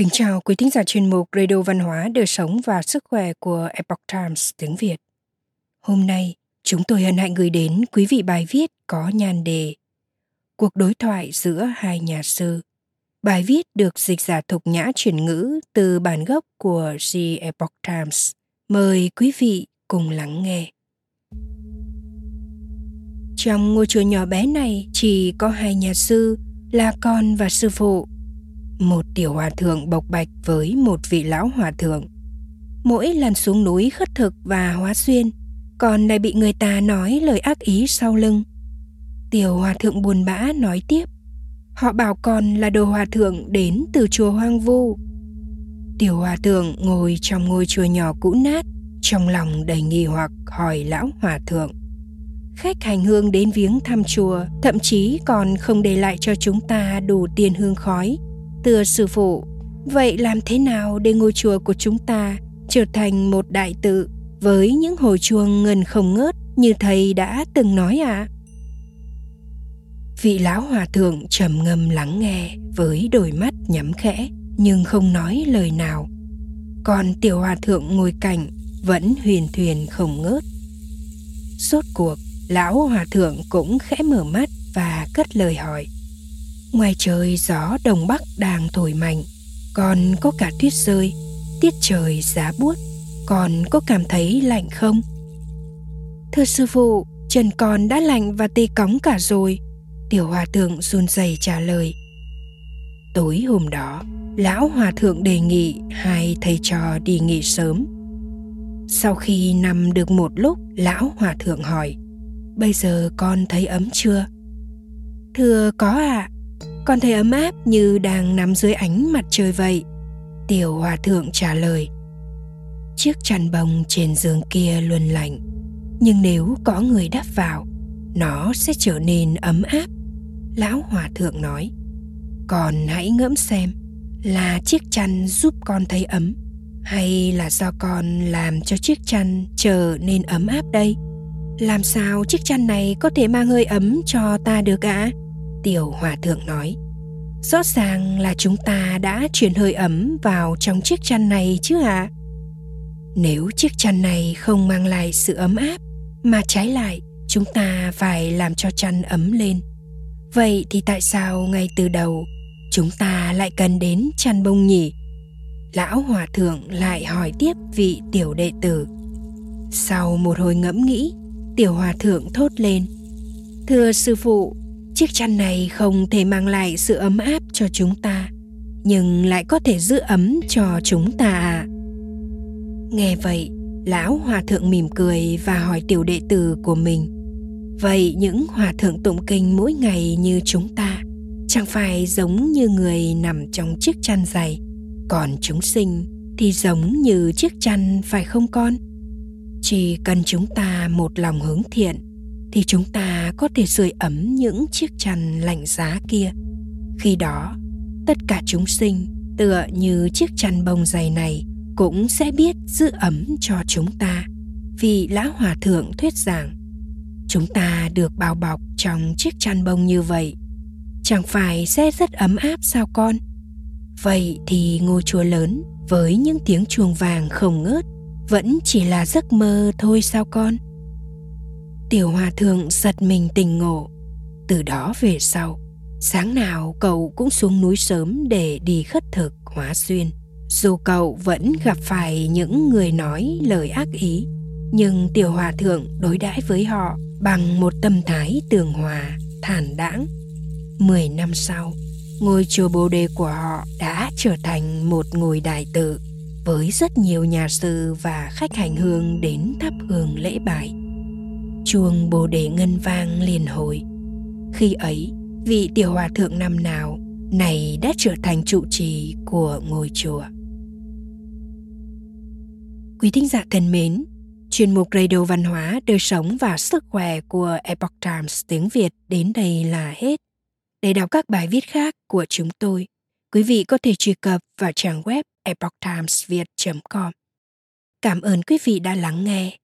Kính chào quý thính giả chuyên mục Radio Văn hóa, Đời sống và Sức khỏe của Epoch Times tiếng Việt. Hôm nay, chúng tôi hân hạnh gửi đến quý vị bài viết có nhan đề Cuộc đối thoại giữa hai nhà sư. Bài viết được dịch giả thục nhã chuyển ngữ từ bản gốc của The Epoch Times. Mời quý vị cùng lắng nghe. Trong ngôi chùa nhỏ bé này chỉ có hai nhà sư là con và sư phụ một tiểu hòa thượng bộc bạch với một vị lão hòa thượng. Mỗi lần xuống núi khất thực và hóa xuyên, còn lại bị người ta nói lời ác ý sau lưng. Tiểu hòa thượng buồn bã nói tiếp, họ bảo con là đồ hòa thượng đến từ chùa hoang vu. Tiểu hòa thượng ngồi trong ngôi chùa nhỏ cũ nát, trong lòng đầy nghi hoặc hỏi lão hòa thượng. Khách hành hương đến viếng thăm chùa, thậm chí còn không để lại cho chúng ta đủ tiền hương khói Thưa sư phụ, vậy làm thế nào để ngôi chùa của chúng ta trở thành một đại tự với những hồi chuông ngân không ngớt như thầy đã từng nói ạ? À? Vị lão hòa thượng trầm ngâm lắng nghe với đôi mắt nhắm khẽ nhưng không nói lời nào. Còn tiểu hòa thượng ngồi cạnh vẫn huyền thuyền không ngớt. Suốt cuộc, lão hòa thượng cũng khẽ mở mắt và cất lời hỏi – Ngoài trời gió đông bắc đang thổi mạnh, còn có cả tuyết rơi, tiết trời giá buốt, còn có cảm thấy lạnh không? Thưa sư phụ, chân con đã lạnh và tê cóng cả rồi. Tiểu hòa thượng run rẩy trả lời. Tối hôm đó, lão hòa thượng đề nghị hai thầy trò đi nghỉ sớm. Sau khi nằm được một lúc, lão hòa thượng hỏi, bây giờ con thấy ấm chưa? Thưa có ạ, à, con thấy ấm áp như đang nằm dưới ánh mặt trời vậy. Tiểu hòa thượng trả lời, chiếc chăn bông trên giường kia luôn lạnh, nhưng nếu có người đắp vào, nó sẽ trở nên ấm áp. Lão hòa thượng nói, còn hãy ngẫm xem là chiếc chăn giúp con thấy ấm hay là do con làm cho chiếc chăn trở nên ấm áp đây? Làm sao chiếc chăn này có thể mang hơi ấm cho ta được ạ? à? Tiểu hòa thượng nói, rõ ràng là chúng ta đã truyền hơi ấm vào trong chiếc chăn này chứ ạ. À? nếu chiếc chăn này không mang lại sự ấm áp mà trái lại chúng ta phải làm cho chăn ấm lên. Vậy thì tại sao ngay từ đầu chúng ta lại cần đến chăn bông nhỉ? Lão hòa thượng lại hỏi tiếp vị tiểu đệ tử. Sau một hồi ngẫm nghĩ, tiểu hòa thượng thốt lên, thưa sư phụ chiếc chăn này không thể mang lại sự ấm áp cho chúng ta, nhưng lại có thể giữ ấm cho chúng ta à nghe vậy, lão hòa thượng mỉm cười và hỏi tiểu đệ tử của mình, vậy những hòa thượng tụng kinh mỗi ngày như chúng ta, chẳng phải giống như người nằm trong chiếc chăn dày, còn chúng sinh thì giống như chiếc chăn, phải không con? Chỉ cần chúng ta một lòng hướng thiện thì chúng ta có thể sưởi ấm những chiếc chăn lạnh giá kia. Khi đó, tất cả chúng sinh, tựa như chiếc chăn bông dày này, cũng sẽ biết giữ ấm cho chúng ta, vì lão hòa thượng thuyết giảng. Chúng ta được bao bọc trong chiếc chăn bông như vậy, chẳng phải sẽ rất ấm áp sao con? Vậy thì ngôi chùa lớn với những tiếng chuông vàng không ngớt vẫn chỉ là giấc mơ thôi sao con? Tiểu hòa thượng giật mình tình ngộ. Từ đó về sau, sáng nào cậu cũng xuống núi sớm để đi khất thực hóa xuyên. Dù cậu vẫn gặp phải những người nói lời ác ý, nhưng tiểu hòa thượng đối đãi với họ bằng một tâm thái tường hòa, thản đãng. Mười năm sau, ngôi chùa bồ đề của họ đã trở thành một ngôi đại tự với rất nhiều nhà sư và khách hành hương đến thắp hương lễ bài chuông bồ đề ngân vang liền hồi khi ấy, vị tiểu hòa thượng năm nào này đã trở thành trụ trì của ngôi chùa. Quý thính giả thân mến, chuyên mục radio văn hóa đời sống và sức khỏe của epoch times tiếng việt đến đây là hết. Để đọc các bài viết khác của chúng tôi, quý vị có thể truy cập vào trang web epochtimesviet com. Cảm ơn quý vị đã lắng nghe